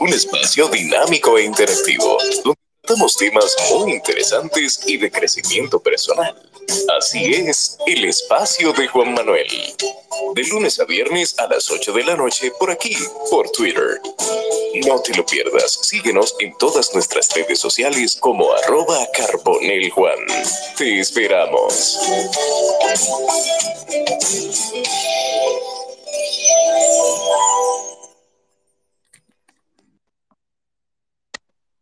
un espacio dinámico e interactivo donde tratamos temas muy interesantes y de crecimiento personal. Así es, el espacio de Juan Manuel. De lunes a viernes a las 8 de la noche por aquí, por Twitter. No te lo pierdas. Síguenos en todas nuestras redes sociales como arroba carboneljuan. Te esperamos.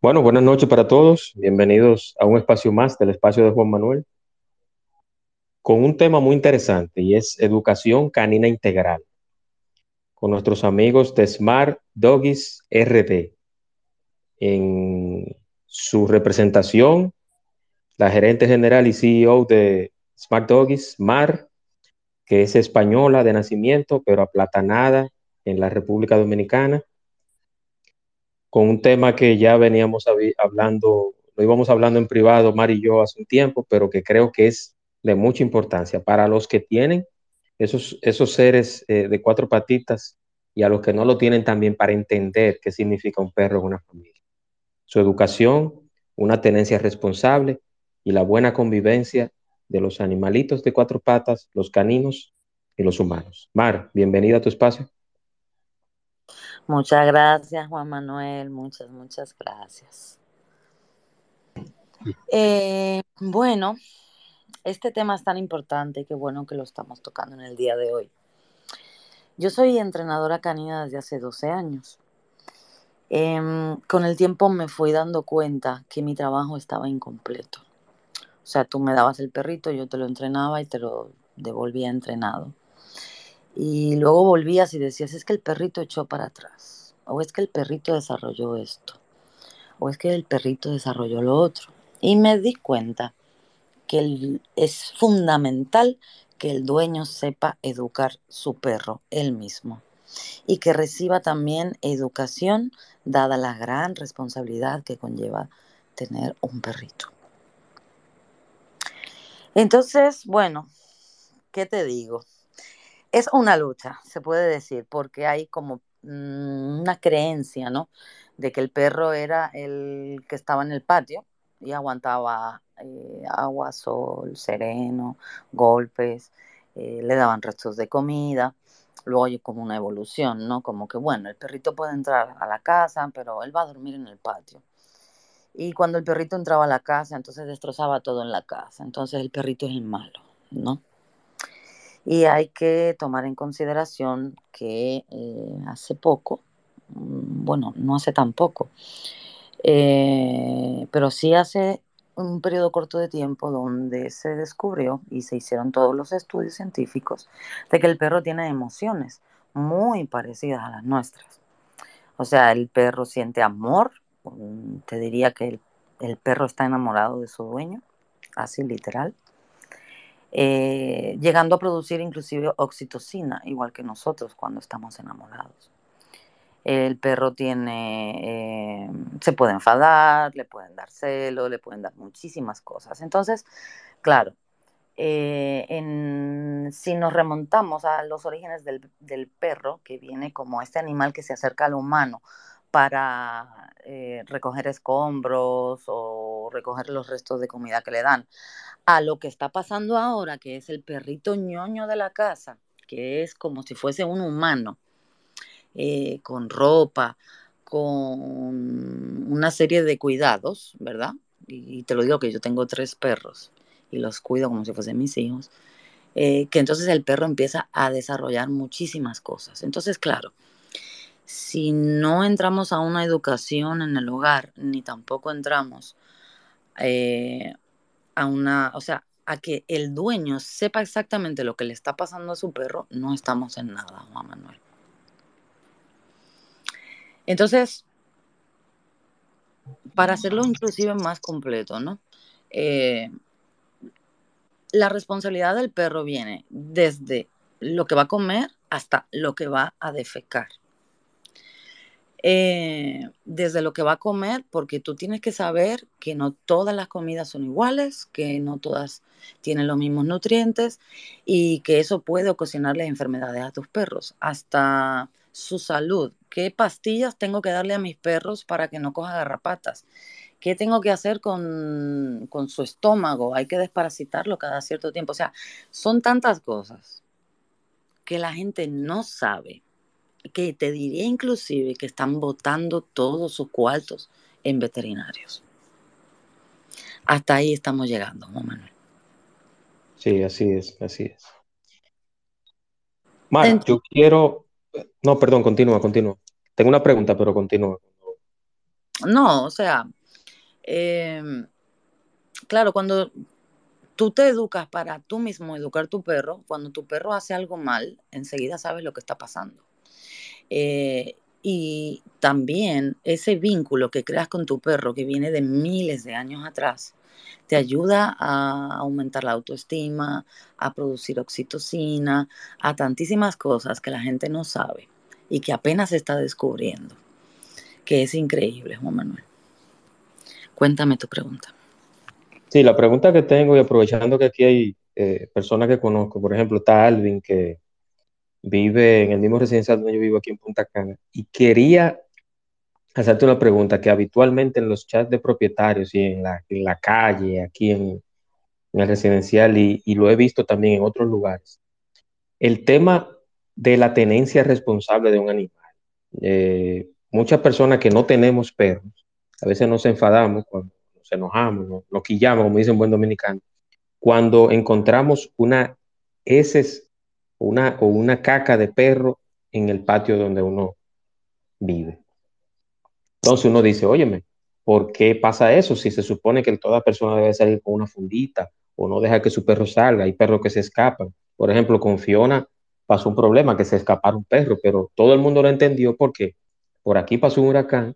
Bueno, buenas noches para todos. Bienvenidos a un espacio más del espacio de Juan Manuel con un tema muy interesante y es educación canina integral con nuestros amigos de Smart Doggies RD. En su representación, la gerente general y CEO de Smart Doggies, Mar, que es española de nacimiento, pero aplatanada en la República Dominicana con un tema que ya veníamos hablando, lo íbamos hablando en privado, Mar y yo, hace un tiempo, pero que creo que es de mucha importancia para los que tienen esos, esos seres eh, de cuatro patitas y a los que no lo tienen también para entender qué significa un perro en una familia. Su educación, una tenencia responsable y la buena convivencia de los animalitos de cuatro patas, los caninos y los humanos. Mar, bienvenida a tu espacio. Muchas gracias, Juan Manuel. Muchas, muchas gracias. Eh, bueno, este tema es tan importante que bueno que lo estamos tocando en el día de hoy. Yo soy entrenadora canina desde hace 12 años. Em, con el tiempo me fui dando cuenta que mi trabajo estaba incompleto. O sea, tú me dabas el perrito, yo te lo entrenaba y te lo devolvía entrenado. Y luego volvías y decías, es que el perrito echó para atrás, o es que el perrito desarrolló esto, o es que el perrito desarrolló lo otro. Y me di cuenta que es fundamental que el dueño sepa educar su perro él mismo y que reciba también educación dada la gran responsabilidad que conlleva tener un perrito. Entonces, bueno, ¿qué te digo? Es una lucha, se puede decir, porque hay como mm, una creencia, ¿no? De que el perro era el que estaba en el patio y aguantaba eh, agua, sol, sereno, golpes, eh, le daban restos de comida. Luego hay como una evolución, ¿no? Como que, bueno, el perrito puede entrar a la casa, pero él va a dormir en el patio. Y cuando el perrito entraba a la casa, entonces destrozaba todo en la casa. Entonces el perrito es el malo, ¿no? Y hay que tomar en consideración que eh, hace poco, mm, bueno, no hace tan poco, eh, pero sí hace un periodo corto de tiempo donde se descubrió y se hicieron todos los estudios científicos de que el perro tiene emociones muy parecidas a las nuestras. O sea, el perro siente amor, mm, te diría que el perro está enamorado de su dueño, así literal. Eh, llegando a producir inclusive oxitocina, igual que nosotros cuando estamos enamorados. El perro tiene, eh, se puede enfadar, le pueden dar celo, le pueden dar muchísimas cosas. Entonces, claro, eh, si nos remontamos a los orígenes del, del, perro, que viene como este animal que se acerca al humano para recoger escombros o recoger los restos de comida que le dan, a lo que está pasando ahora, que es el perrito ñoño de la casa, que es como si fuese un humano, eh, con ropa, con una serie de cuidados, ¿verdad? Y, te lo digo que yo tengo tres perros y los cuido como si fuesen mis hijos, eh, que entonces el perro empieza a desarrollar muchísimas cosas. Entonces, claro, si no entramos a una educación en el hogar, ni tampoco entramos eh, a una, o sea, a que el dueño sepa exactamente lo que le está pasando a su perro, no estamos en nada, Juan Manuel. Entonces, para hacerlo inclusive más completo, ¿no? Eh, la responsabilidad del perro viene desde lo que va a comer hasta lo que va a defecar. Eh, desde lo que va a comer, porque tú tienes que saber que no todas las comidas son iguales, que no todas tienen los mismos nutrientes y que eso puede ocasionarle enfermedades a tus perros. Hasta su salud, qué pastillas tengo que darle a mis perros para que no coja garrapatas, qué tengo que hacer con, con su estómago, hay que desparasitarlo cada cierto tiempo. O sea, son tantas cosas que la gente no sabe, que te diría inclusive que están botando todos sus cuartos en veterinarios. Hasta ahí estamos llegando, Manuel. Sí, así es, así es. Mar, yo quiero. No, perdón, continúa, continúa. Tengo una pregunta, pero continúa. No, o sea, em, claro, cuando tú te educas para tú mismo educar tu perro, cuando tu perro hace algo mal, enseguida sabes lo que está pasando. Eh, y también ese vínculo que creas con tu perro, que viene de miles de años atrás, te ayuda a aumentar la autoestima, a producir oxitocina, a tantísimas cosas que la gente no sabe y que apenas está descubriendo, que es increíble, Juan Manuel. Cuéntame tu pregunta. Sí, la pregunta que tengo, y aprovechando que aquí hay eh, personas que conozco, por ejemplo, está Alvin, que vive en el mismo residencial donde yo vivo aquí en Punta Cana, y quería hacerte una pregunta que habitualmente en los chats de propietarios y en la, en la calle, aquí en, el residencial, y, lo he visto también en otros lugares, el tema de la tenencia responsable de un animal. Eh, muchas personas que no tenemos perros, a veces nos enfadamos cuando nos enojamos, nos, nos quillamos, como dice un buen dominicano, cuando encontramos una heces una, o una caca de perro en el patio donde uno vive. Entonces uno dice, óyeme, ¿por qué pasa eso? Si se supone que toda persona debe salir con una fundita o no deja que su perro salga, hay perros que se escapan. Por ejemplo, con Fiona pasó un problema, que se escapara un perro, pero todo el mundo lo entendió porque por aquí pasó un huracán,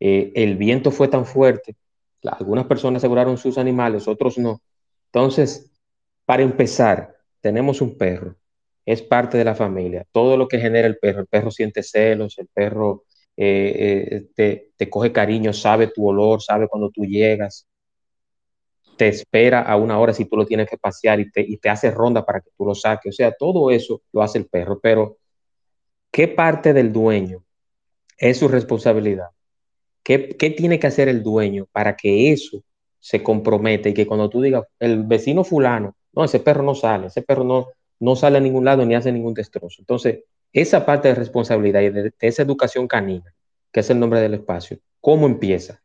eh, el viento fue tan fuerte, algunas personas aseguraron sus animales, otros no. Entonces, para empezar, tenemos un perro es parte de la familia. Todo lo que genera el perro, el perro siente celos, el perro eh, eh, te, coge cariño, sabe tu olor, sabe cuando tú llegas, te espera a una hora si tú lo tienes que pasear y te, y te hace ronda para que tú lo saques. O sea, todo eso lo hace el perro, pero ¿qué parte del dueño es su responsabilidad? ¿Qué, ¿Qué tiene que hacer el dueño para que eso se comprometa y que cuando tú digas, el vecino fulano, no, ese perro no sale, ese perro no, no sale a ningún lado ni hace ningún destrozo. Entonces, esa parte de responsabilidad y de, esa educación canina, que es el nombre del espacio, ¿cómo empieza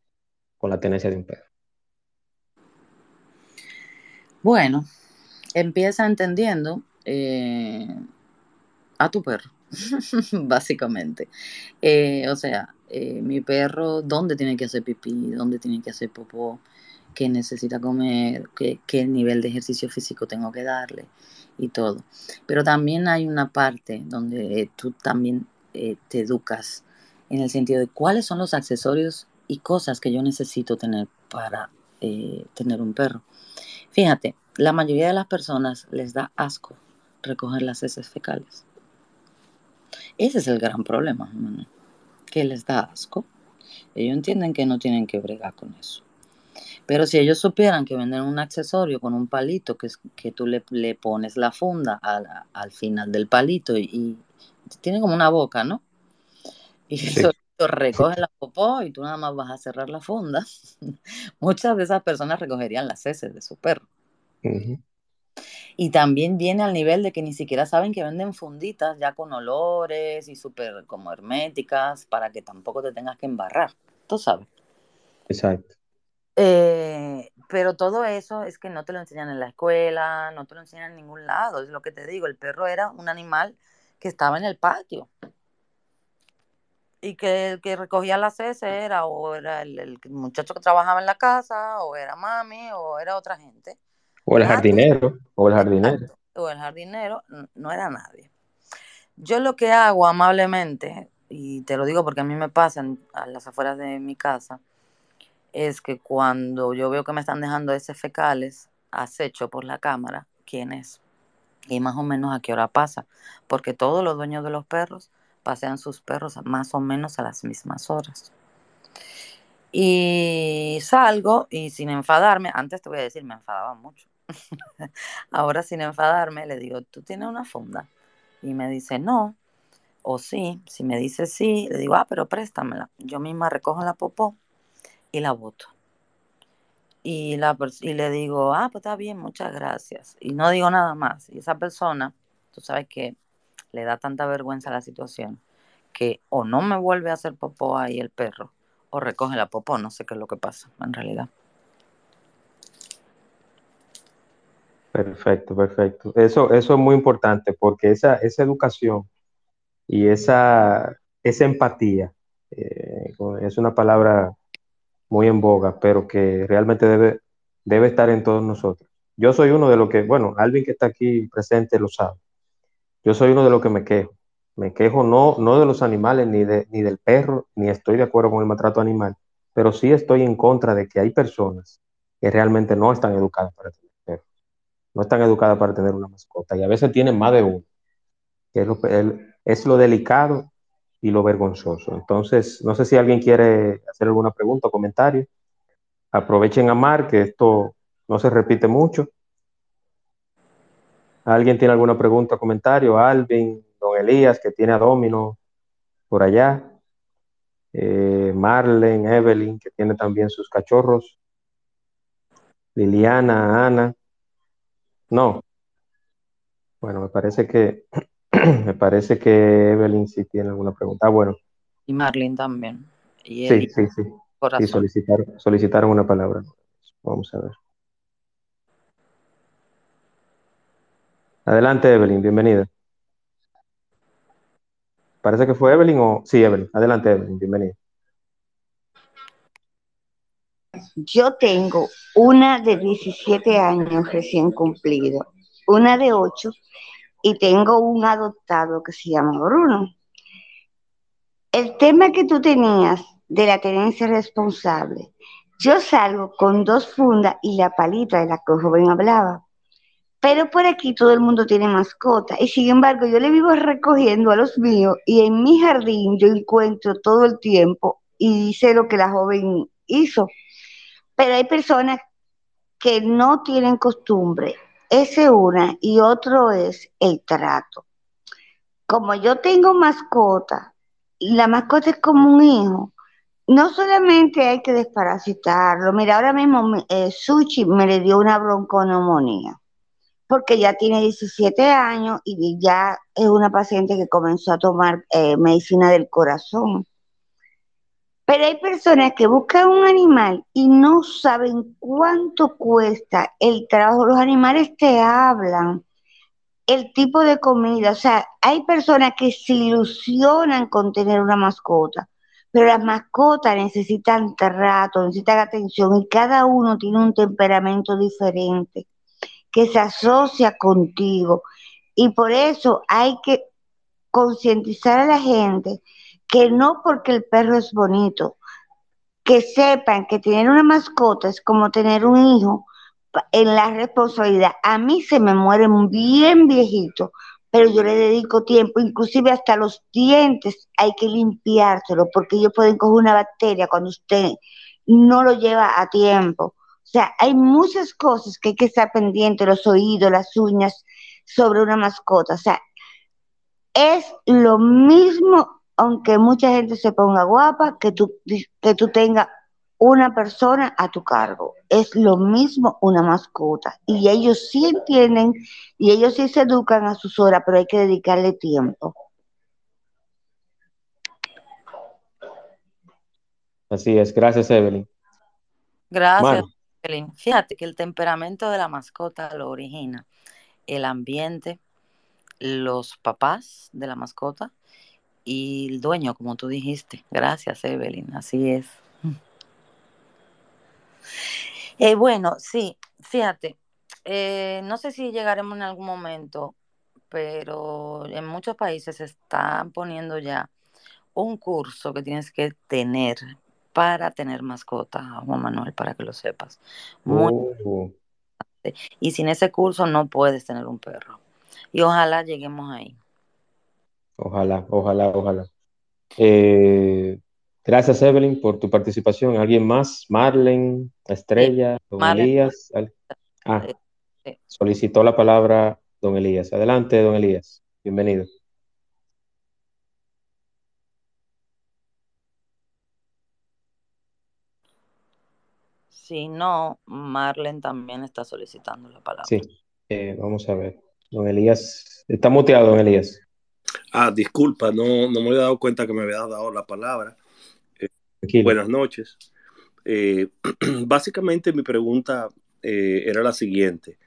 con la tenencia de un perro? Bueno, empieza entendiendo eh, a tu perro, básicamente. Eh, o sea, eh, mi perro, ¿dónde tiene que hacer pipí? ¿Dónde tiene que hacer popó? ¿Qué necesita comer? ¿Qué, qué nivel de ejercicio físico tengo que darle? Y todo. Pero también hay una parte donde eh, tú también eh, te educas en el sentido de cuáles son los accesorios y cosas que yo necesito tener para eh, tener un perro. Fíjate, la mayoría de las personas les da asco recoger las heces fecales. Ese es el gran problema, que les da asco. Ellos entienden que no tienen que bregar con eso. Pero si ellos supieran que venden un accesorio con un palito que, que tú le, pones la funda al, final del palito y, tiene como una boca, ¿no? Y sí. recoge la popó y tú nada más vas a cerrar la funda. Muchas de esas personas recogerían las heces de su perro. Y también viene al nivel de que ni siquiera saben que venden funditas ya con olores y súper como herméticas para que tampoco te tengas que embarrar. Tú sabes. Exacto. Eh, pero todo eso es que no te lo enseñan en la escuela, no te lo enseñan en ningún lado. Es lo que te digo, el perro era un animal que estaba en el patio. Y que el que recogía las heces era o era el, muchacho que trabajaba en la casa, o era mami, o era otra gente. O el jardinero, o el jardinero. O el jardinero, no era nadie. Yo lo que hago amablemente, y te lo digo porque a mí me pasan a las afueras de mi casa, es que cuando yo veo que me están dejando ese fecales acecho por la cámara, ¿quién es? Y más o menos a qué hora pasa, porque todos los dueños de los perros pasean sus perros más o menos a las mismas horas. Y salgo y sin enfadarme, antes te voy a decir, me enfadaba mucho. Ahora sin enfadarme le digo, ¿tú tienes una funda? Y me dice, no. o sí. Si me dice sí, le digo, ah, pero préstamela. Yo misma recojo la popó y la boto. Y, la, y le digo, ah, pues está bien, muchas gracias. Y no digo nada más. Y esa persona, tú sabes que le da tanta vergüenza la situación, que o no me vuelve a hacer popó ahí el perro, o recoge la popó, no sé qué es lo que pasa en realidad. Perfecto, perfecto. Eso, eso es muy importante porque esa, esa educación y esa, esa empatía eh, es una palabra muy en boga, pero que realmente debe, debe estar en todos nosotros. Yo soy uno de los que, bueno, Alvin que está aquí presente lo sabe. Yo soy uno de los que me quejo. Me quejo no, no de los animales, ni, de, ni del perro, ni estoy de acuerdo con el maltrato animal, pero sí estoy en contra de que hay personas que realmente no están educadas para tener perros, no están educadas para tener una mascota y a veces tienen más de uno, es lo, es lo delicado y lo vergonzoso. Entonces, no sé si alguien quiere hacer alguna pregunta o comentario. Aprovechen a Mar, que esto no se repite mucho. ¿Alguien tiene alguna pregunta o comentario? Alvin, don Elías, que tiene a Domino por allá. Eh, Marlen, Evelyn, que tiene también sus cachorros. Liliana, Ana. No. Bueno, me parece que Me parece que Evelyn sí tiene alguna pregunta. Ah, bueno. Y Marlene también. sí, sí, sí. Sí, solicitaron, solicitaron una palabra. Vamos a ver. Adelante, Evelyn, bienvenida. Parece que fue Evelyn o... Sí, Evelyn. Adelante, Evelyn, bienvenida. Yo tengo una de 17 años recién cumplido, una de 8 y tengo un adoptado que se llama Bruno. El tema que tú tenías de la tenencia responsable, yo salgo con dos fundas y la palita de la que el joven hablaba. Pero por aquí todo el mundo tiene mascota y sin embargo yo le vivo recogiendo a los míos y en mi jardín yo encuentro todo el tiempo y sé lo que la joven hizo. Pero hay personas que no tienen costumbre ese una y otro es el trato. Como yo tengo mascota, y la mascota es como un hijo, no solamente hay que desparasitarlo. Mira, ahora mismo eh, Sushi me le dio una bronconeumonía, porque ya tiene 17 años y ya es una paciente que comenzó a tomar eh, medicina del corazón. Pero hay personas que buscan un animal y no saben cuánto cuesta el trabajo. Los animales te hablan, el tipo de comida. O sea, hay personas que se ilusionan con tener una mascota, pero las mascotas necesitan trato, necesitan atención y cada uno tiene un temperamento diferente que se asocia contigo. Y por eso hay que concientizar a la gente que no porque el perro es bonito, que sepan que tener una mascota es como tener un hijo en la responsabilidad. A mí se me mueren bien viejito, pero yo le dedico tiempo, inclusive hasta los dientes hay que limpiárselo porque ellos pueden coger una bacteria cuando usted no lo lleva a tiempo. O sea, hay muchas cosas que hay que estar pendiente, los oídos, las uñas sobre una mascota. O sea, es lo mismo aunque mucha gente se ponga guapa, que tú, que tú tengas una persona a tu cargo. Es lo mismo una mascota. Y ellos sí entienden y ellos sí se educan a sus horas, pero hay que dedicarle tiempo. Así es. Gracias, Evelyn. Gracias, Evelyn. Fíjate que el temperamento de la mascota lo origina el ambiente, los papás de la mascota y el dueño, como tú dijiste. Gracias, Evelyn, así es. Eh, bueno, sí, fíjate, eh, no sé si llegaremos en algún momento, pero en muchos países se están poniendo ya un curso que tienes que tener para tener mascota, Juan Manuel, para que lo sepas. Oh. Y sin ese curso no puedes tener un perro. Y ojalá lleguemos ahí. Ojalá, ojalá, ojalá. Eh, gracias, Evelyn, por tu participación. ¿Alguien más? Marlen, Estrella, don Elías. Ah, solicitó la palabra don Elías. Adelante, don Elías. Bienvenido. Si no, Marlen también está solicitando la palabra. Sí, eh, vamos a ver. Don Elías, está muteado, don Elías. Ah, disculpa, no, no me había dado cuenta que me había dado la palabra. Eh, buenas noches. Eh, básicamente mi pregunta eh, era la siguiente.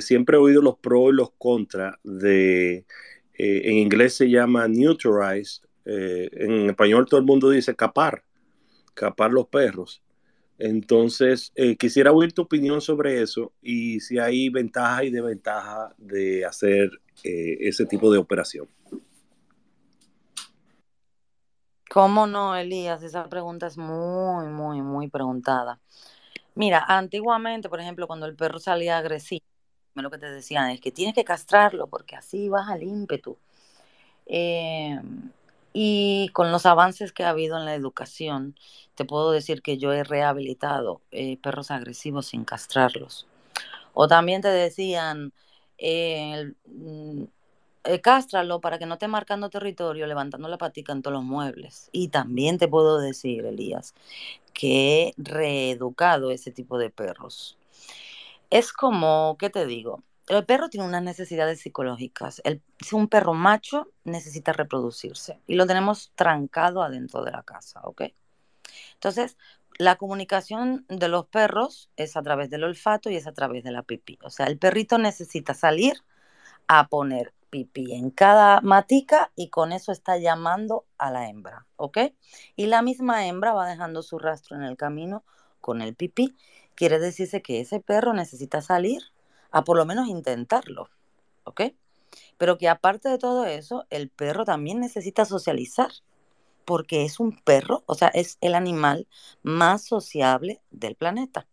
siempre he oído los pros y los contras de, en inglés se llama neutralize, en español todo el mundo dice capar, capar los perros. Entonces, quisiera oír tu opinión sobre eso y si hay ventaja y desventaja de hacer ese tipo de operación. ¿Cómo no, Elías? Esa pregunta es muy, muy, muy preguntada. Mira, antiguamente, por ejemplo, cuando el perro salía agresivo, lo que te decían es que tienes que castrarlo porque así baja el ímpetu. Eh, y con los avances que ha habido en la educación, te puedo decir que yo he rehabilitado eh, perros agresivos sin castrarlos. O también te decían, eh, eh, cástralo para que no esté marcando territorio, levantando la patica en todos los muebles. Y también te puedo decir, Elías, que he reeducado ese tipo de perros. Es como, ¿qué te digo? El perro tiene unas necesidades psicológicas. El, un perro macho necesita reproducirse y lo tenemos trancado adentro de la casa, ¿ok? Entonces, la comunicación de los perros es a través del olfato y es a través de la pipí. O sea, el perrito necesita salir a poner pipí en cada matica y con eso está llamando a la hembra, ¿ok? Y la misma hembra va dejando su rastro en el camino con el pipí. Quiere decirse que ese perro necesita salir a por lo menos intentarlo, ¿ok? Pero que aparte de todo eso, el perro también necesita socializar, porque es un perro, o sea, es el animal más sociable del planeta.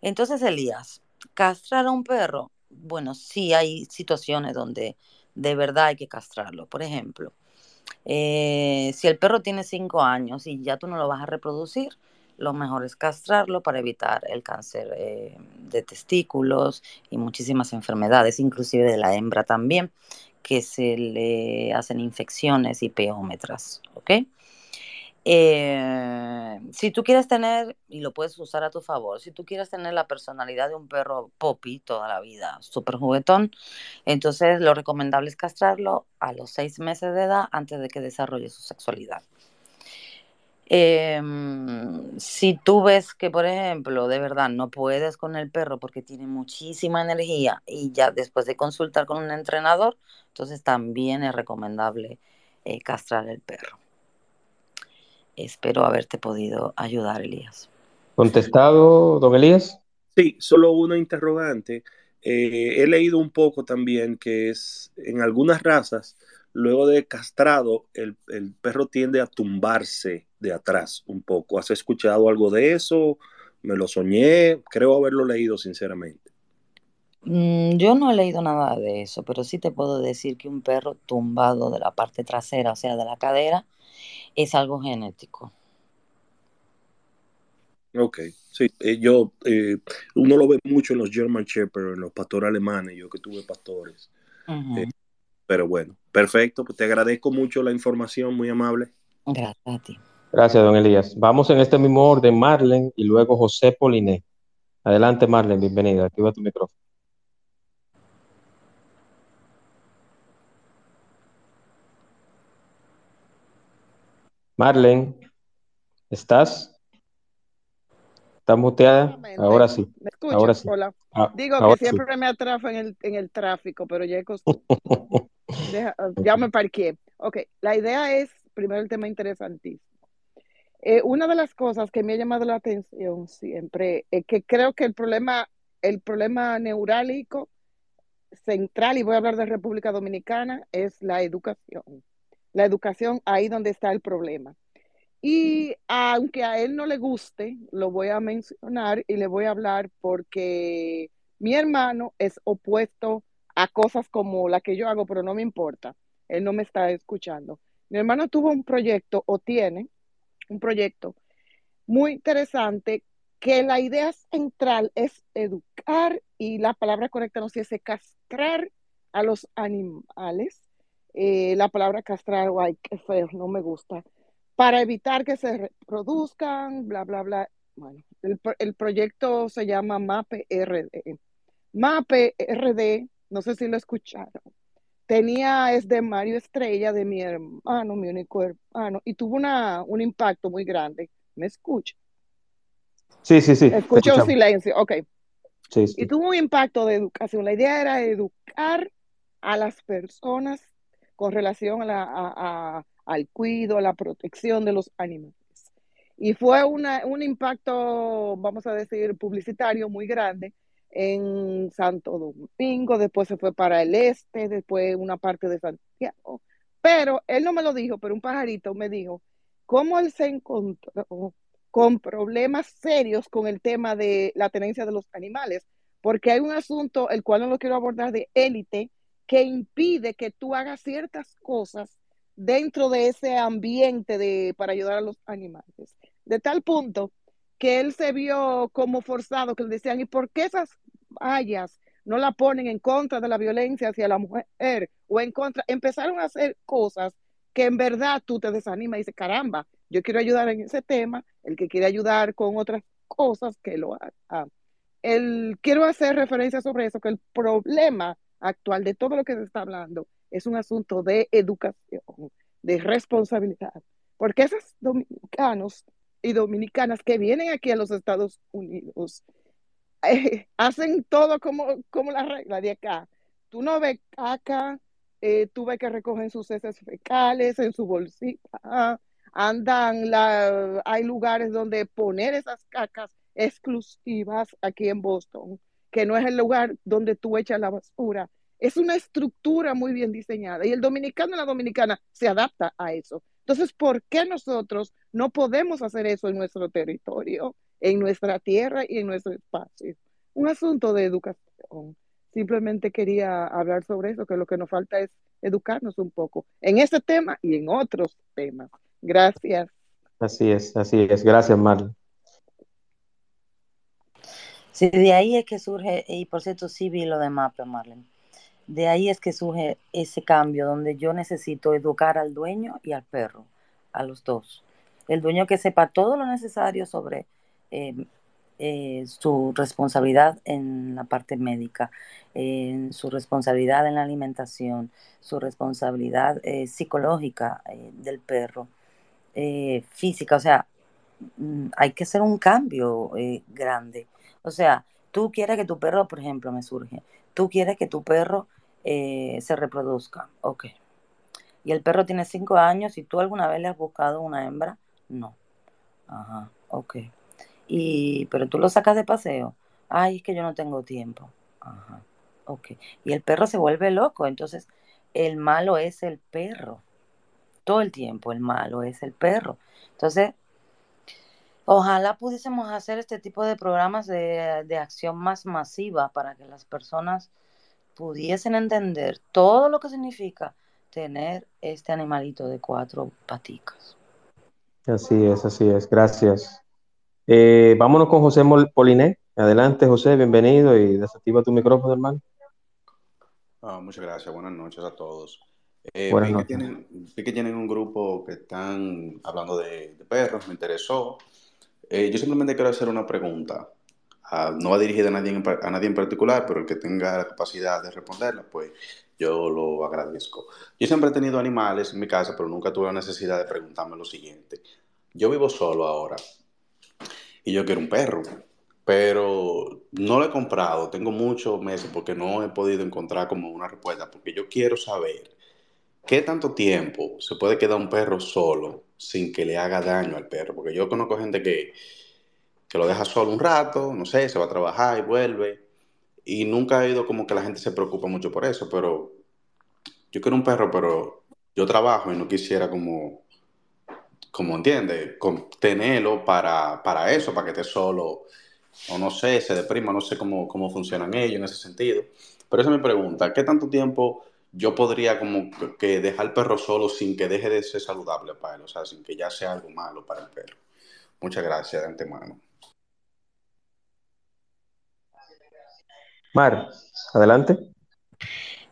Entonces, Elías, castrar a un perro, bueno, sí hay situaciones donde de verdad hay que castrarlo. Por ejemplo, eh, si el perro tiene cinco años y ya tú no lo vas a reproducir, lo mejor es castrarlo para evitar el cáncer eh, de testículos y muchísimas enfermedades, inclusive de la hembra también, que se le hacen infecciones y peómetras, ¿ok? Eh, si tú quieres tener, y lo puedes usar a tu favor, si tú quieres tener la personalidad de un perro poppy toda la vida, súper juguetón, entonces lo recomendable es castrarlo a los seis meses de edad antes de que desarrolle su sexualidad. Em, si tú ves que, por ejemplo, de verdad no puedes con el perro porque tiene muchísima energía y ya después de consultar con un entrenador, entonces también es recomendable eh, castrar el perro. Espero haberte podido ayudar, Elías. ¿Contestado, don Elías? Sí, solo una interrogante. Eh, he leído un poco también que es en algunas razas, luego de castrado, el, perro tiende a tumbarse de atrás un poco. ¿Has escuchado algo de eso? Me lo soñé, creo haberlo leído sinceramente. Mm, yo no he leído nada de eso, pero sí te puedo decir que un perro tumbado de la parte trasera, o sea, de la cadera, es algo genético. Ok, sí, eh, yo, eh, uno lo ve mucho en los German Shepherd, en los pastores alemanes, yo que tuve pastores. Eh, pero bueno, perfecto, pues te agradezco mucho la información, muy amable. Gracias a ti. Gracias, don Elías. Vamos en este mismo orden, Marlen y luego José Poliné. Adelante, Marlen, bienvenida, activa tu micrófono. Marlene, ¿estás? ¿Estás muteada? Ahora sí. ¿Me escuchas? Ahora sí. Hola. Ah, Digo que siempre me atrafo en el, en el tráfico, pero ya, ya me parqué. Ok, la idea es, primero el tema interesantísimo. Eh, una de las cosas que me ha llamado la atención siempre es que creo que el problema, el problema neurálgico central, y voy a hablar de República Dominicana, es la educación la educación ahí donde está el problema. Y aunque a él no le guste, lo voy a mencionar y le voy a hablar porque mi hermano es opuesto a cosas como la que yo hago, pero no me importa. Él no me está escuchando. Mi hermano tuvo un proyecto o tiene un proyecto muy interesante que la idea central es educar y la palabra correcta no sé, es castrar a los animales eh, la palabra castrar, guay, qué feo, no me gusta, para evitar que se reproduzcan, bla, bla, bla. bueno, el, proyecto se llama MAPE RD. MAPE RD, no sé si lo escucharon, tenía, es de Mario Estrella, de mi hermano, mi único hermano, y tuvo una, un impacto muy grande. ¿Me escucha? Sí, sí, sí. Escucho un silencio, ok. Sí, Y tuvo un impacto de educación. La idea era educar a las personas con relación a la, al cuidado, a la protección de los animales. Y fue una, un impacto, vamos a decir, publicitario muy grande en Santo Domingo, después se fue para el este, después una parte de Santiago. Pero él no me lo dijo, pero un pajarito me dijo cómo él se encontró con problemas serios con el tema de la tenencia de los animales, porque hay un asunto, el cual no lo quiero abordar, de élite, que impide que tú hagas ciertas cosas dentro de ese ambiente de, para ayudar a los animales. De tal punto que él se vio como forzado, que le decían, ¿y por qué esas vallas no la ponen en contra de la violencia hacia la mujer o en contra? Empezaron a hacer cosas que en verdad tú te desanimas y dices, caramba, yo quiero ayudar en ese tema, el que quiere ayudar con otras cosas, que lo haga. El, quiero hacer referencia sobre eso, que el problema actual de todo lo que se está hablando es un asunto de educación, de responsabilidad, porque esos dominicanos y dominicanas que vienen aquí a los Estados Unidos eh, hacen todo como, como la regla de acá. Tú no ves caca, eh, tú ves que recogen sus heces fecales en su bolsita, andan, hay lugares donde poner esas cacas exclusivas aquí en Boston, que no es el lugar donde tú echas la basura. Es una estructura muy bien diseñada y el dominicano y la dominicana se adapta a eso. Entonces, ¿por qué nosotros no podemos hacer eso en nuestro territorio, en nuestra tierra y en nuestro espacio? Un asunto de educación. Simplemente quería hablar sobre eso, que lo que nos falta es educarnos un poco en este tema y en otros temas. Gracias. Así es, así es. Gracias, Marlene. Sí, de ahí es que surge, y por cierto, sí vi lo de MAPE, Marlene de ahí es que surge ese cambio donde yo necesito educar al dueño y al perro, a los dos. El dueño que sepa todo lo necesario sobre eh, eh, su responsabilidad en la parte médica, su responsabilidad en la alimentación, su responsabilidad eh, psicológica del perro, física, o sea, mm, hay que hacer un cambio grande. O sea, tú quieres que tu perro, por ejemplo, me surge, tú quieres que tu perro eh, se reproduzca. Ok. Y el perro tiene cinco años y tú alguna vez le has buscado una hembra. No. Ajá, ok. Y, pero tú lo sacas de paseo. Ay, es que yo no tengo tiempo. Ajá, ok. Y el perro se vuelve loco. Entonces, el malo es el perro. Todo el tiempo el malo es el perro. Entonces, ojalá pudiésemos hacer este tipo de programas de, de acción más masiva para que las personas pudiesen entender todo lo que significa tener este animalito de cuatro paticas. Así es, así es. Gracias. Eh, vámonos con José Poliné. Adelante, José, bienvenido y desactiva tu micrófono, hermano. Ah, muchas gracias, buenas noches a todos. Eh, Buenas noches. Que tienen, un grupo que están hablando de, perros, me interesó. Eh, yo simplemente quiero hacer una pregunta no va dirigida a nadie, en, a nadie en particular, pero el que tenga la capacidad de responderla, pues yo lo agradezco. Yo siempre he tenido animales en mi casa, pero nunca tuve la necesidad de preguntarme lo siguiente. Yo vivo solo ahora y yo quiero un perro, pero no lo he comprado, tengo muchos meses porque no he podido encontrar como una respuesta, porque yo quiero saber qué tanto tiempo se puede quedar un perro solo sin que le haga daño al perro, porque yo conozco gente que que lo deja solo un rato, no sé, se va a trabajar y vuelve. Y nunca he ido como que la gente se preocupa mucho por eso, pero yo quiero un perro, pero yo trabajo y no quisiera como, como entiende, tenerlo para, para eso, para que esté solo, o no sé, se deprima, no sé cómo, cómo funcionan ellos en ese sentido. Pero esa es mi pregunta, ¿qué tanto tiempo yo podría como que dejar el perro solo sin que deje de ser saludable para él? O sea, sin que ya sea algo malo para el perro. Muchas gracias de antemano. Mar, adelante.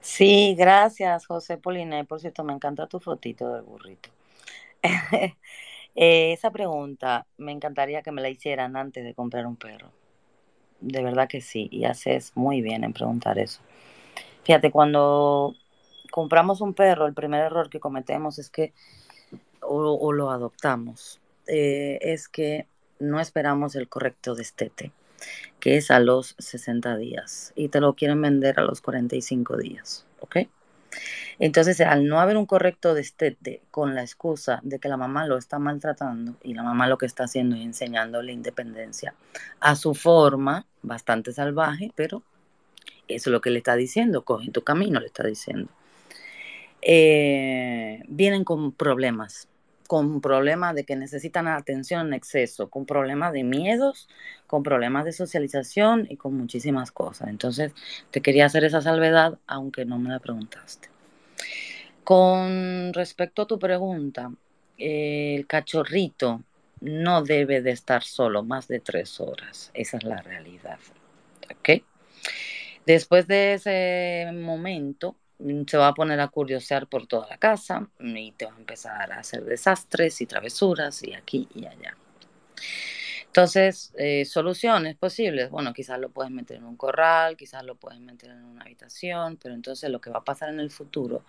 Sí, gracias, José Poliné. Por cierto, me encanta tu fotito del burrito. Eh, esa pregunta me encantaría que me la hicieran antes de comprar un perro. De verdad que sí, y haces muy bien en preguntar eso. Fíjate, cuando compramos un perro, el primer error que cometemos es que, o, lo adoptamos, eh, es que no esperamos el correcto destete, que es a los 60 días, y te lo quieren vender a los 45 días, ¿ok? Entonces, al no haber un correcto destete con la excusa de que la mamá lo está maltratando y la mamá lo que está haciendo es enseñándole independencia a su forma, bastante salvaje, pero eso es lo que le está diciendo, coge tu camino, le está diciendo. Eh, vienen con problemas, con problemas de que necesitan atención en exceso, con problemas de miedos, con problemas de socialización y con muchísimas cosas. Entonces, te quería hacer esa salvedad, aunque no me la preguntaste. Con respecto a tu pregunta, el cachorrito no debe de estar solo más de tres horas. Esa es la realidad. Después de ese momento, se va a poner a curiosear por toda la casa y te va a empezar a hacer desastres y travesuras y aquí y allá. Entonces, eh, soluciones posibles, bueno, quizás lo puedes meter en un corral, quizás lo puedes meter en una habitación, pero entonces lo que va a pasar en el futuro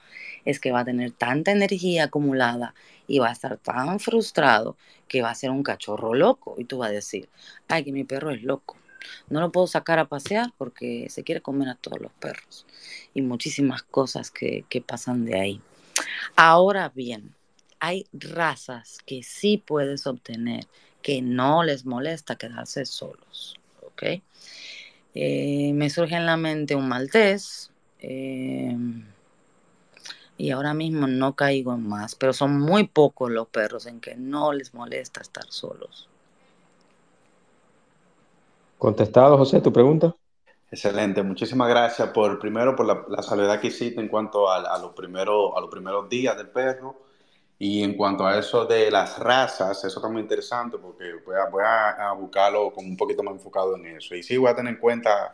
es que va a tener tanta energía acumulada y va a estar tan frustrado que va a ser un cachorro loco y tú vas a decir, ay, que mi perro es loco. No lo puedo sacar a pasear porque se quiere comer a todos los perros y muchísimas cosas que, que pasan de ahí. Ahora bien, hay razas que sí puedes obtener que no les molesta quedarse solos. Eh, me surge en la mente un maltés em, y ahora mismo no caigo en más, pero son muy pocos los perros en que no les molesta estar solos. Contestado, José, tu pregunta. Excelente, muchísimas gracias por primero por la, la salvedad que hiciste en cuanto a, a, los primeros, a los primeros días del perro y en cuanto a eso de las razas, eso está muy interesante porque voy a, voy a, buscarlo como un poquito más enfocado en eso. Y sí voy a tener en cuenta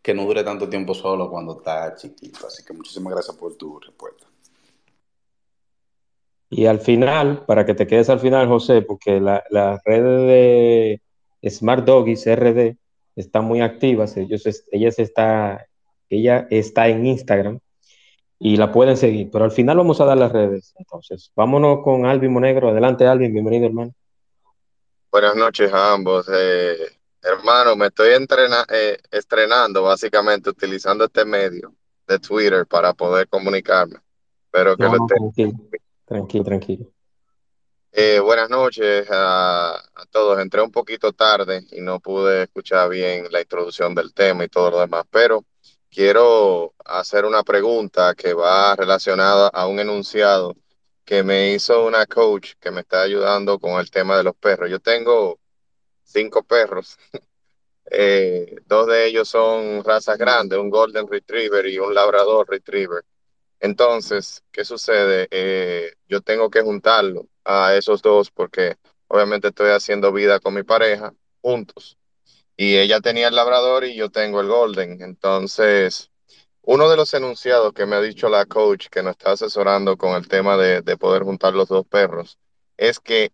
que no dure tanto tiempo solo cuando está chiquito. Así que muchísimas gracias por tu respuesta. Y al final, para que te quedes al final, José, porque las la redes de Smart Doggies RD están muy activas. Ellos, ella, está, ella está en Instagram y la pueden seguir. Pero al final vamos a dar las redes. Entonces, vámonos con Alvin Monegro. Adelante, Alvin. Bienvenido, hermano. Buenas noches a ambos. Eh, hermano, me estoy eh, estrenando básicamente utilizando este medio de Twitter para poder comunicarme. Pero que lo tranquilo, tranquilo, tranquilo. Eh, buenas noches a, todos. Entré un poquito tarde y no pude escuchar bien la introducción del tema y todo lo demás, pero quiero hacer una pregunta que va relacionada a un enunciado que me hizo una coach que me está ayudando con el tema de los perros. Yo tengo cinco perros. Eh, dos de ellos son razas grandes, un Golden Retriever y un Labrador Retriever. Entonces, ¿qué sucede? Eh, yo tengo que juntarlo a esos dos porque obviamente estoy haciendo vida con mi pareja juntos y ella tenía el labrador y yo tengo el golden. Entonces, uno de los enunciados que me ha dicho la coach que nos está asesorando con el tema de, de poder juntar los dos perros es que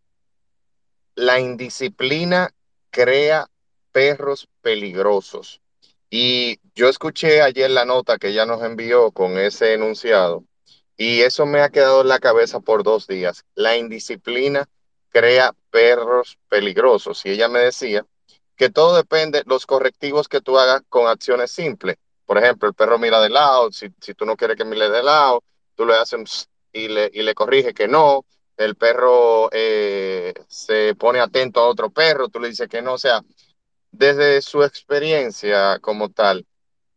la indisciplina crea perros peligrosos. Y yo escuché ayer la nota que ella nos envió con ese enunciado y eso me ha quedado en la cabeza por dos días. La indisciplina crea perros peligrosos. Y ella me decía que todo depende los correctivos que tú hagas con acciones simples. Por ejemplo, el perro mira de lado, si, si tú no quieres que mire de lado, tú le haces y le, y le corrige que no. El perro eh, se pone atento a otro perro, tú le dices que no. O sea, desde su experiencia como tal,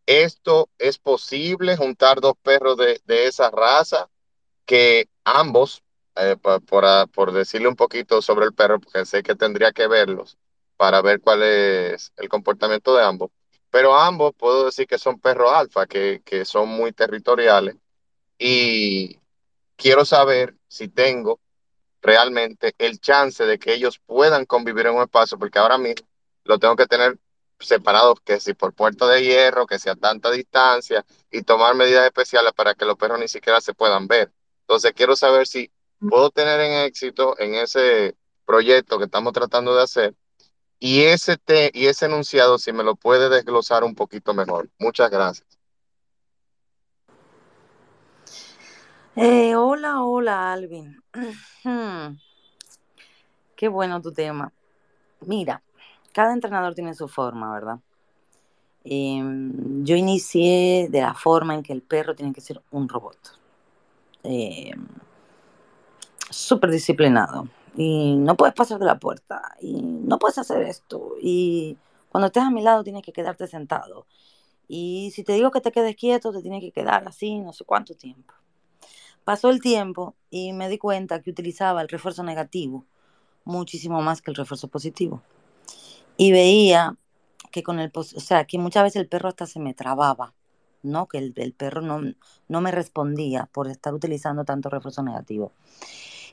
¿esto es posible juntar dos perros de, de esa raza que ambos, eh, por, por, por decirle un poquito sobre el perro, porque sé que tendría que verlos, para ver cuál es el comportamiento de ambos. Pero ambos puedo decir que son perros alfa, que, que son muy territoriales. Y quiero saber si tengo realmente el chance de que ellos puedan convivir en un espacio, porque ahora mismo lo tengo que tener separados, que si por puerta de hierro, que sea tanta distancia, y tomar medidas especiales para que los perros ni siquiera se puedan ver. Entonces quiero saber si puedo tener en éxito en ese proyecto que estamos tratando de hacer. Y ese, y ese enunciado, si me lo puede desglosar un poquito mejor. Muchas gracias. Eh, hola, hola, Alvin. Qué bueno tu tema. Mira, cada entrenador tiene su forma, ¿verdad? Em, yo inicié de la forma en que el perro tiene que ser un robot. Em, súper disciplinado. Y no puedes pasar de la puerta. Y no puedes hacer esto. Y cuando estés a mi lado tienes que quedarte sentado. Y si te digo que te quedes quieto, te tienes que quedar así no sé cuánto tiempo. Pasó el tiempo y me di cuenta que utilizaba el refuerzo negativo muchísimo más que el refuerzo positivo. Y veía que con el, o sea, que muchas veces el perro hasta se me trababa, ¿no? Que el, perro no, no, me respondía por estar utilizando tanto refuerzo negativo.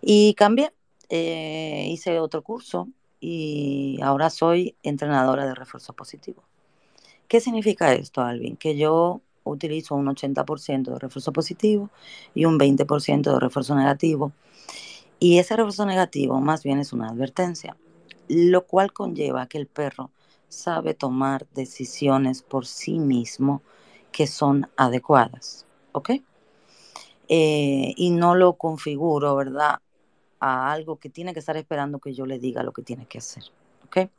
Y cambié, eh, hice otro curso y ahora soy entrenadora de refuerzo positivo. ¿Qué significa esto, Alvin? Que yo utilizo un 80% de refuerzo positivo y un 20% de refuerzo negativo. Y ese refuerzo negativo más bien es una advertencia, lo cual conlleva que el perro sabe tomar decisiones por sí mismo que son adecuadas, ¿ok? Eh, y no lo configuro, ¿verdad? A algo que tiene que estar esperando que yo le diga lo que tiene que hacer, ¿ok?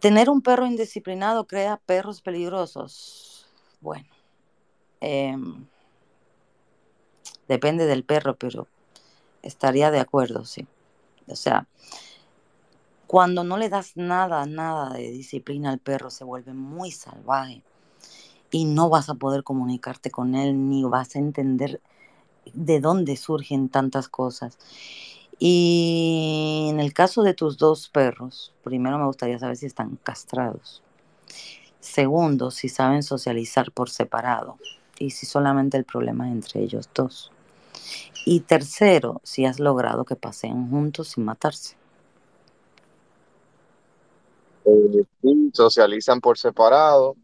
Tener un perro indisciplinado crea perros peligrosos. Bueno, em, depende del perro, pero estaría de acuerdo, sí. O sea, cuando no le das nada, nada de disciplina al perro, se vuelve muy salvaje y no vas a poder comunicarte con él ni vas a entender de dónde surgen tantas cosas. Y en el caso de tus dos perros, primero me gustaría saber si están castrados. Segundo, si saben socializar por separado y si solamente el problema es entre ellos dos. Y tercero, si has logrado que paseen juntos sin matarse. Eh, socializan por separado.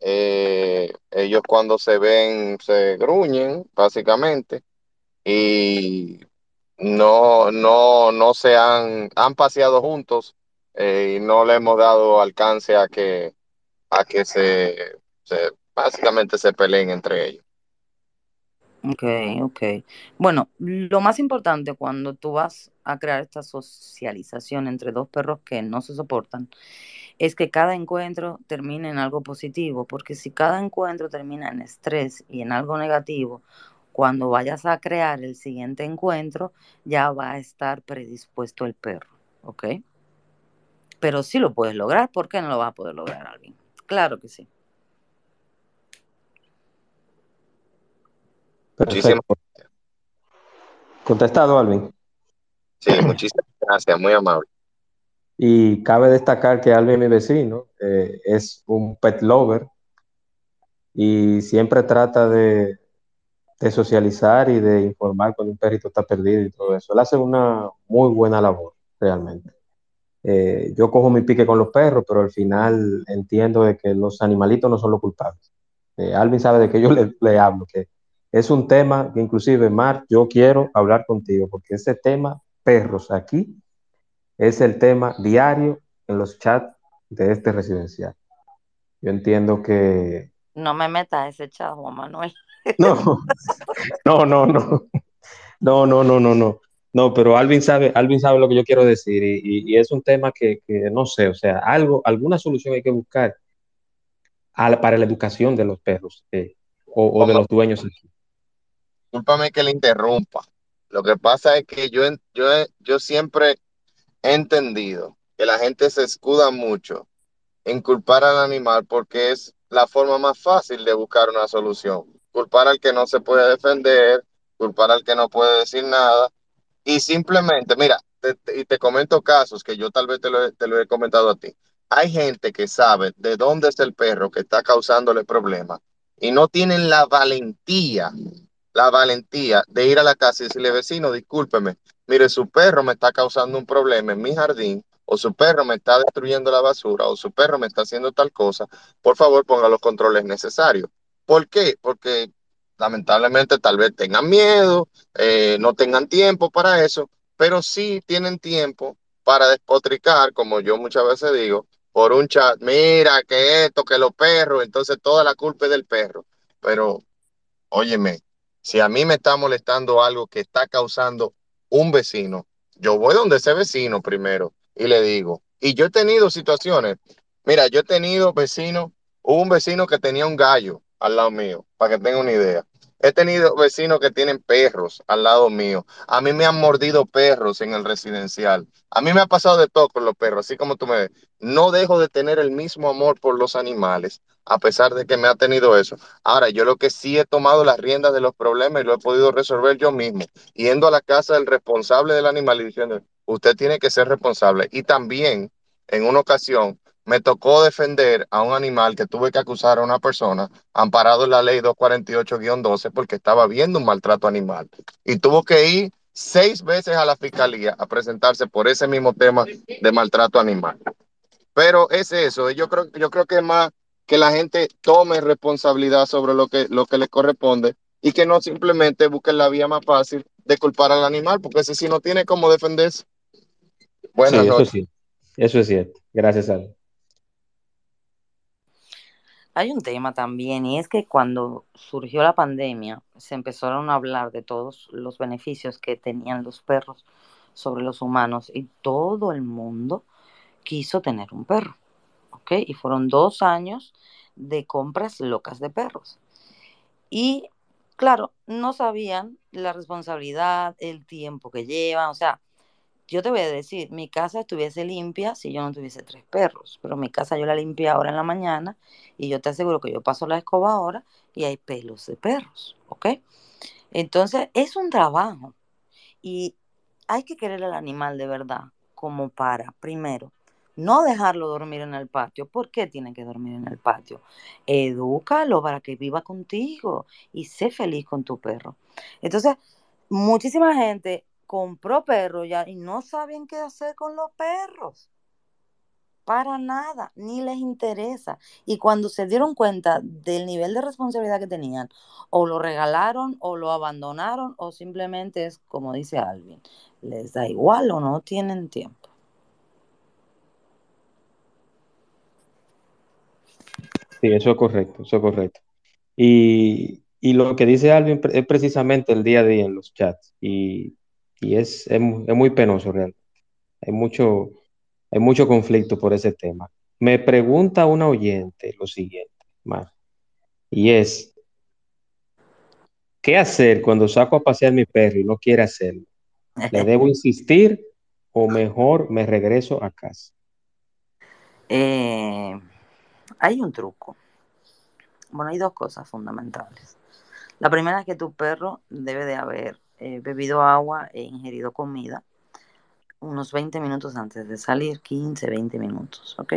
Eh, ellos cuando se ven se gruñen, básicamente, y no, no, no se han, han paseado juntos eh, y no le hemos dado alcance a que, a que se, se, básicamente se peleen entre ellos. Ok, ok. Bueno, lo más importante cuando tú vas a crear esta socialización entre dos perros que no se soportan es que cada encuentro termine en algo positivo, porque si cada encuentro termina en estrés y en algo negativo, cuando vayas a crear el siguiente encuentro, ya va a estar predispuesto el perro, ¿ok? Pero sí lo puedes lograr, ¿por qué no lo vas a poder lograr, Alvin? Claro que sí. Muchísimas gracias. Contestado, Alvin. Sí, muchísimas gracias, muy amable. Y cabe destacar que Alvin, mi vecino, eh, es un pet lover y siempre trata de, de, socializar y de informar cuando un perrito está perdido y todo eso. Él hace una muy buena labor, realmente. Eh, yo cojo mi pique con los perros, pero al final entiendo de que los animalitos no son los culpables. Eh, Alvin sabe de que yo le, le hablo, que es un tema que inclusive, Mar, yo quiero hablar contigo, porque ese tema, perros aquí, es el tema diario en los chats de este residencial. Yo entiendo que... No me metas ese chat, Juan Manuel. No, no, no, no. No, no, no, no, no. No, pero Alvin sabe, Alvin sabe lo que yo quiero decir y, es un tema que, no sé, o sea, algo, alguna solución hay que buscar para la educación de los perros eh, o, de los dueños aquí discúlpame que le interrumpa. Lo que pasa es que yo, yo, yo siempre he entendido que la gente se escuda mucho en culpar al animal porque es la forma más fácil de buscar una solución. Culpar al que no se puede defender, culpar al que no puede decir nada. Y simplemente, mira, y te comento casos que yo tal vez te lo, te lo he comentado a ti. Hay gente que sabe de dónde es el perro que está causándole problemas y no tienen la valentía la valentía de ir a la casa y decirle, vecino, discúlpeme, mire, su perro me está causando un problema en mi jardín, o su perro me está destruyendo la basura, o su perro me está haciendo tal cosa, por favor ponga los controles necesarios. ¿Por qué? Porque lamentablemente tal vez tengan miedo, eh, no tengan tiempo para eso, pero sí tienen tiempo para despotricar, como yo muchas veces digo, por un chat, mira que esto, que los perros, entonces toda la culpa es del perro. Pero, óyeme, si a mí me está molestando algo que está causando un vecino, yo voy donde ese vecino primero y le digo, y yo he tenido situaciones, mira, yo he tenido vecinos, hubo un vecino que tenía un gallo al lado mío, para que tenga una idea. He tenido vecinos que tienen perros al lado mío. A mí me han mordido perros en el residencial. A mí me ha pasado de todo con los perros, así como tú me ves. No dejo de tener el mismo amor por los animales, a pesar de que me ha tenido eso. Ahora, yo lo que sí he tomado las riendas de los problemas y lo he podido resolver yo mismo, yendo a la casa del responsable del animal y diciendo, usted tiene que ser responsable. Y también, en una ocasión, me tocó defender a un animal que tuve que acusar a una persona amparado en la ley 248-12 porque estaba viendo un maltrato animal y tuvo que ir seis veces a la fiscalía a presentarse por ese mismo tema de maltrato animal. Pero es eso, yo creo, yo creo que es más que la gente tome responsabilidad sobre lo que, lo que le corresponde y que no simplemente busquen la vía más fácil de culpar al animal, porque ese sí no tiene cómo defenderse. Buenas noches. Eso, sí. eso es cierto. Gracias, Ale. Hay un tema también y es que cuando surgió la pandemia se empezaron a hablar de todos los beneficios que tenían los perros sobre los humanos y todo el mundo quiso tener un perro, Y fueron dos años de compras locas de perros. Y claro, no sabían la responsabilidad, el tiempo que llevan, o sea, yo te voy a decir, mi casa estuviese limpia si yo no tuviese tres perros, pero mi casa yo la limpié ahora en la mañana y yo te aseguro que yo paso la escoba ahora y hay pelos de perros, ¿ok? Entonces es un trabajo y hay que querer al animal de verdad como para, primero, no dejarlo dormir en el patio. ¿Por qué tiene que dormir en el patio? Edúcalo para que viva contigo y sé feliz con tu perro. Entonces, muchísima gente compró perros ya y no saben qué hacer con los perros. Para nada, ni les interesa. Y cuando se dieron cuenta del nivel de responsabilidad que tenían, o lo regalaron, o lo abandonaron, o simplemente es como dice Alvin, les da igual o no tienen tiempo. Sí, eso es correcto, eso es correcto. Y, y lo que dice Alvin es precisamente el día a día en los chats. Y y es, es, muy penoso realmente. Hay mucho, hay mucho conflicto por ese tema. Me pregunta una oyente lo siguiente, Mar, y es, ¿qué hacer cuando saco a pasear mi perro y no quiere hacerlo? ¿Le debo insistir o mejor me regreso a casa? Eh, hay un truco. Bueno, hay dos cosas fundamentales. La primera es que tu perro debe de haber eh, bebido agua e ingerido comida unos 20 minutos antes de salir, 15, 20 minutos, ¿ok?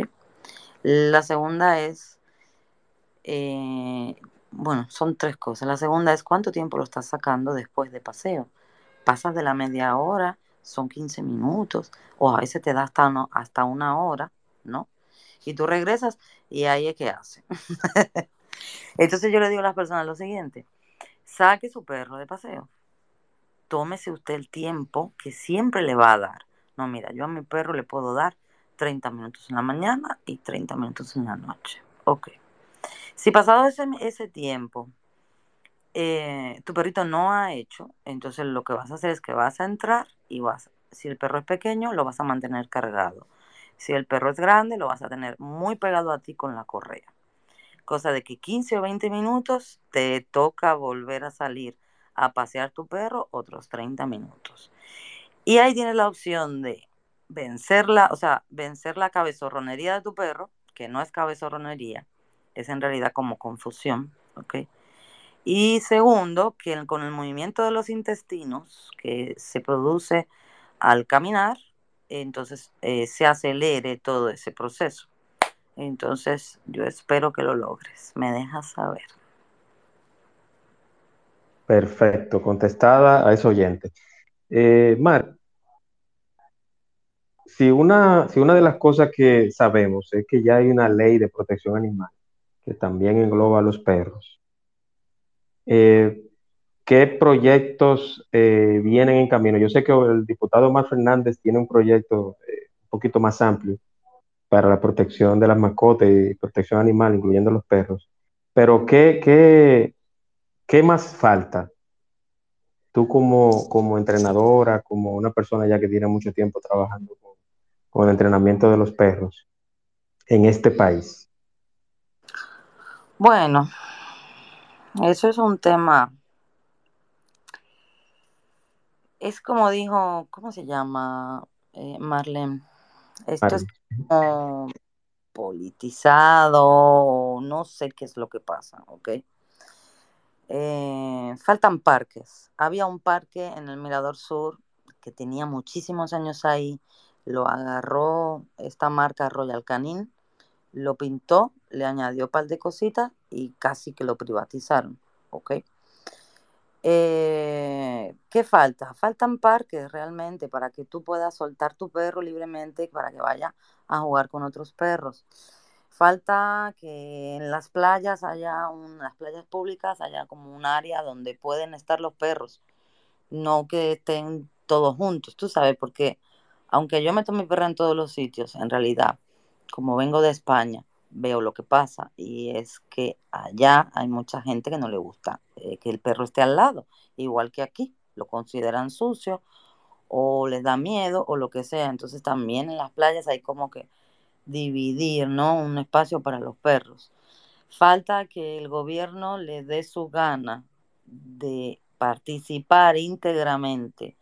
La segunda es, eh, bueno, son tres cosas. La segunda es cuánto tiempo lo estás sacando después de paseo. Pasas de la media hora, son 15 minutos, o a veces te da hasta, hasta una hora, ¿no? Y tú regresas y ahí es que hace. Entonces yo le digo a las personas lo siguiente, saque su perro de paseo, tómese usted el tiempo que siempre le va a dar. No, mira, yo a mi perro le puedo dar 30 minutos en la mañana y 30 minutos en la noche. Ok. Si pasado ese, ese tiempo eh, tu perrito no ha hecho, entonces lo que vas a hacer es que vas a entrar y vas, si el perro es pequeño, lo vas a mantener cargado. Si el perro es grande, lo vas a tener muy pegado a ti con la correa. Cosa de que 15 o 20 minutos te toca volver a salir a pasear tu perro otros 30 minutos. Y ahí tienes la opción de vencerla, o sea, vencer la cabezorronería de tu perro, que no es cabezorronería, es en realidad como confusión. Y segundo, que con el movimiento de los intestinos que se produce al caminar, entonces eh, se acelere todo ese proceso. Entonces, yo espero que lo logres. Me dejas saber. Perfecto, contestada a ese oyente. Eh, Mar, si una, si una de las cosas que sabemos es que ya hay una ley de protección animal que también engloba a los perros, eh, ¿qué proyectos eh, vienen en camino? Yo sé que el diputado Omar Fernández tiene un proyecto eh, un poquito más amplio para la protección de las mascotas y protección animal, incluyendo los perros. Pero ¿qué, qué, qué más falta? Tú como, como entrenadora, como una persona ya que tiene mucho tiempo trabajando con, con el entrenamiento de los perros en este país. Bueno, eso es un tema. Es como dijo, ¿cómo se llama, eh, Marlene? Esto es como politizado, no sé qué es lo que pasa, ¿ok? Eh, faltan parques. Había un parque en el Mirador Sur que tenía muchísimos años ahí, lo agarró esta marca Royal Canin, lo pintó, le añadió un par de cositas y casi que lo privatizaron, ¿ok? Eh, ¿Qué falta? Faltan parques realmente para que tú puedas soltar tu perro libremente para que vaya a jugar con otros perros. Falta que en las playas haya, un, las playas públicas haya como un área donde pueden estar los perros, no que estén todos juntos, tú sabes, porque aunque yo meto mi perro en todos los sitios, en realidad, como vengo de España, veo lo que pasa y es que allá hay mucha gente que no le gusta eh, que el perro esté al lado, igual que aquí, lo consideran sucio o les da miedo o lo que sea. Entonces también en las playas hay como que dividir, ¿no? Un espacio para los perros. Falta que el gobierno le dé su gana de participar íntegramente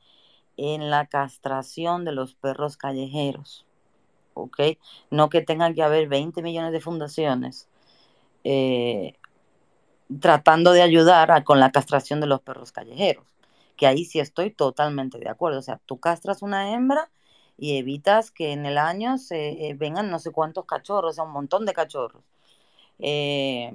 en la castración de los perros callejeros, ¿ok? No que tengan que haber 20 millones de fundaciones eh, tratando de ayudar con la castración de los perros callejeros, que ahí sí estoy totalmente de acuerdo. O sea, tú castras una hembra y evitas que en el año se eh, vengan no sé cuántos cachorros, o sea, un montón de cachorros. Eh,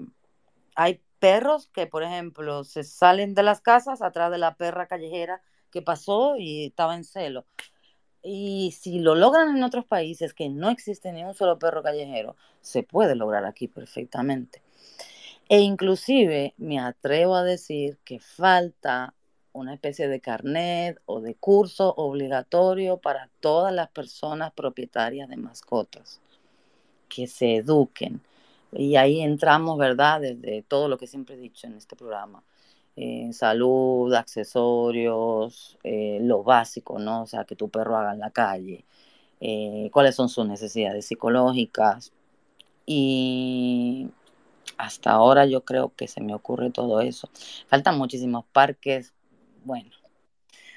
hay perros que, por ejemplo, se salen de las casas atrás de la perra callejera que pasó y estaba en celo. Y si lo logran en otros países que no existe ni un solo perro callejero, se puede lograr aquí perfectamente. E inclusive me atrevo a decir que falta una especie de carnet o de curso obligatorio para todas las personas propietarias de mascotas, que se eduquen. Y ahí entramos, ¿verdad?, desde todo lo que siempre he dicho en este programa. Eh, salud, accesorios, eh, lo básico, ¿no? O sea, que tu perro haga en la calle, eh, cuáles son sus necesidades psicológicas. Y hasta ahora yo creo que se me ocurre todo eso. Faltan muchísimos parques, bueno,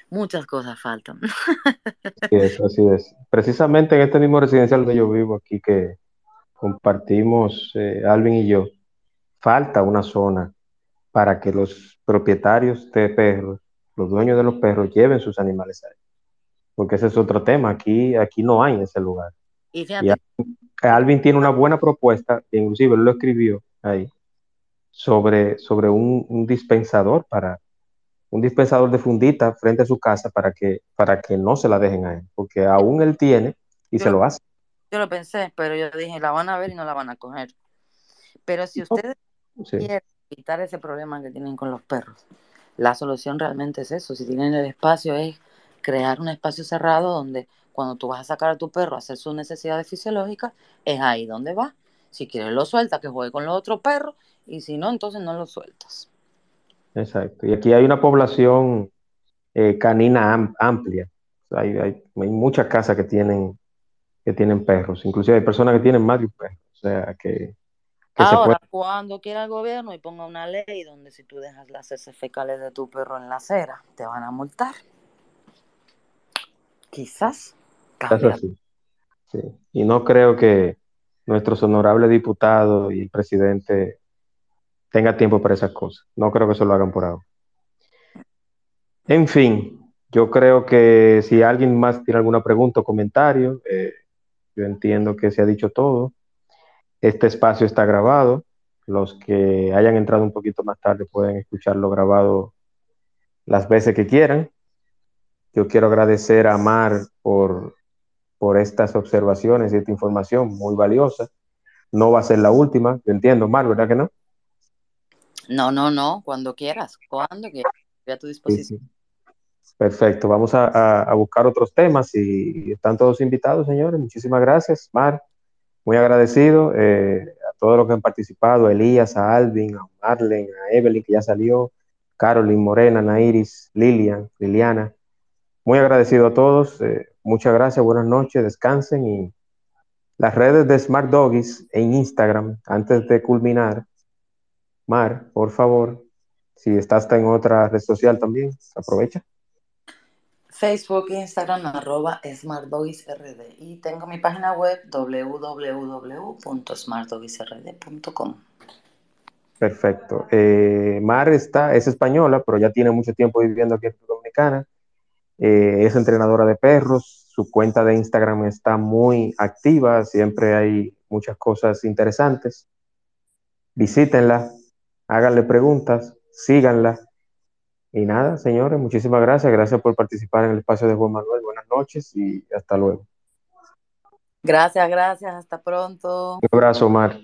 muchas cosas faltan. Sí, eso así es. Precisamente en este mismo residencial donde yo vivo aquí que compartimos Alvin y yo, falta una zona para que los propietarios de perros, los dueños de los perros, lleven sus animales ahí. Porque ese es otro tema. Aquí, aquí no hay en ese lugar. Y, Alvin tiene una buena propuesta, inclusive él lo escribió ahí, sobre, sobre un dispensador para, un dispensador de fundita frente a su casa para que, para que no se la dejen a él, porque aún él tiene y se lo hace. Yo lo pensé, pero yo dije, la van a ver y no la van a coger. Pero si ustedes quieren evitar ese problema que tienen con los perros, la solución realmente es eso. Si tienen el espacio, es crear un espacio cerrado donde cuando tú vas a sacar a tu perro a hacer sus necesidades fisiológicas, es ahí donde va. Si quieres lo suelta, que juegue con los otros perros, y si no, entonces no lo sueltas. Exacto. Y aquí hay una población eh, canina amplia. hay, muchas casas que tienen, que tienen perros. Inclusive hay personas que tienen más de un perro. O sea, que... Ahora, cuando quiera el gobierno y ponga una ley donde si tú dejas las heces fecales de tu perro en la acera, te van a multar. Quizás. Así. Sí. Y no creo que nuestros honorables diputados y el presidente tenga tiempo para esas cosas. No creo que se lo hagan por ahora. En fin, yo creo que si alguien más tiene alguna pregunta o comentario, eh, yo entiendo que se ha dicho todo. Este espacio está grabado. Los que hayan entrado un poquito más tarde pueden escucharlo grabado las veces que quieran. Yo quiero agradecer a Mar por, por estas observaciones y esta información muy valiosa. No va a ser la última, yo entiendo, Mar, ¿verdad que no? No, no, no, cuando quieras, cuando quieras. a tu disposición. Perfecto, vamos a, buscar otros temas y están todos invitados, señores. Muchísimas gracias, Mar. Muy agradecido eh, a todos los que han participado, a Elías, a Alvin, a Marlene, a Evelyn, que ya salió, Carolyn, Morena, Nairis, Lilian, Liliana. Muy agradecido a todos. Eh, muchas gracias, buenas noches, descansen y las redes de Smart Doggies en Instagram, antes de culminar. Mar, por favor, si estás en otra red social también, aprovecha. Facebook Instagram arroba smartdoggiesrd y tengo mi página web www.smartdoggiesrd.com. Perfecto. Eh, Mar está, es española, pero ya tiene mucho tiempo viviendo aquí en Dominicana. Eh, es entrenadora de perros. Su cuenta de Instagram está muy activa. Siempre hay muchas cosas interesantes. Visítenla, háganle preguntas, síganla. Y nada, señores, muchísimas gracias. Gracias por participar en el espacio de Juan Manuel. Buenas noches y hasta luego. Gracias, gracias. Hasta pronto. Un abrazo, Mar.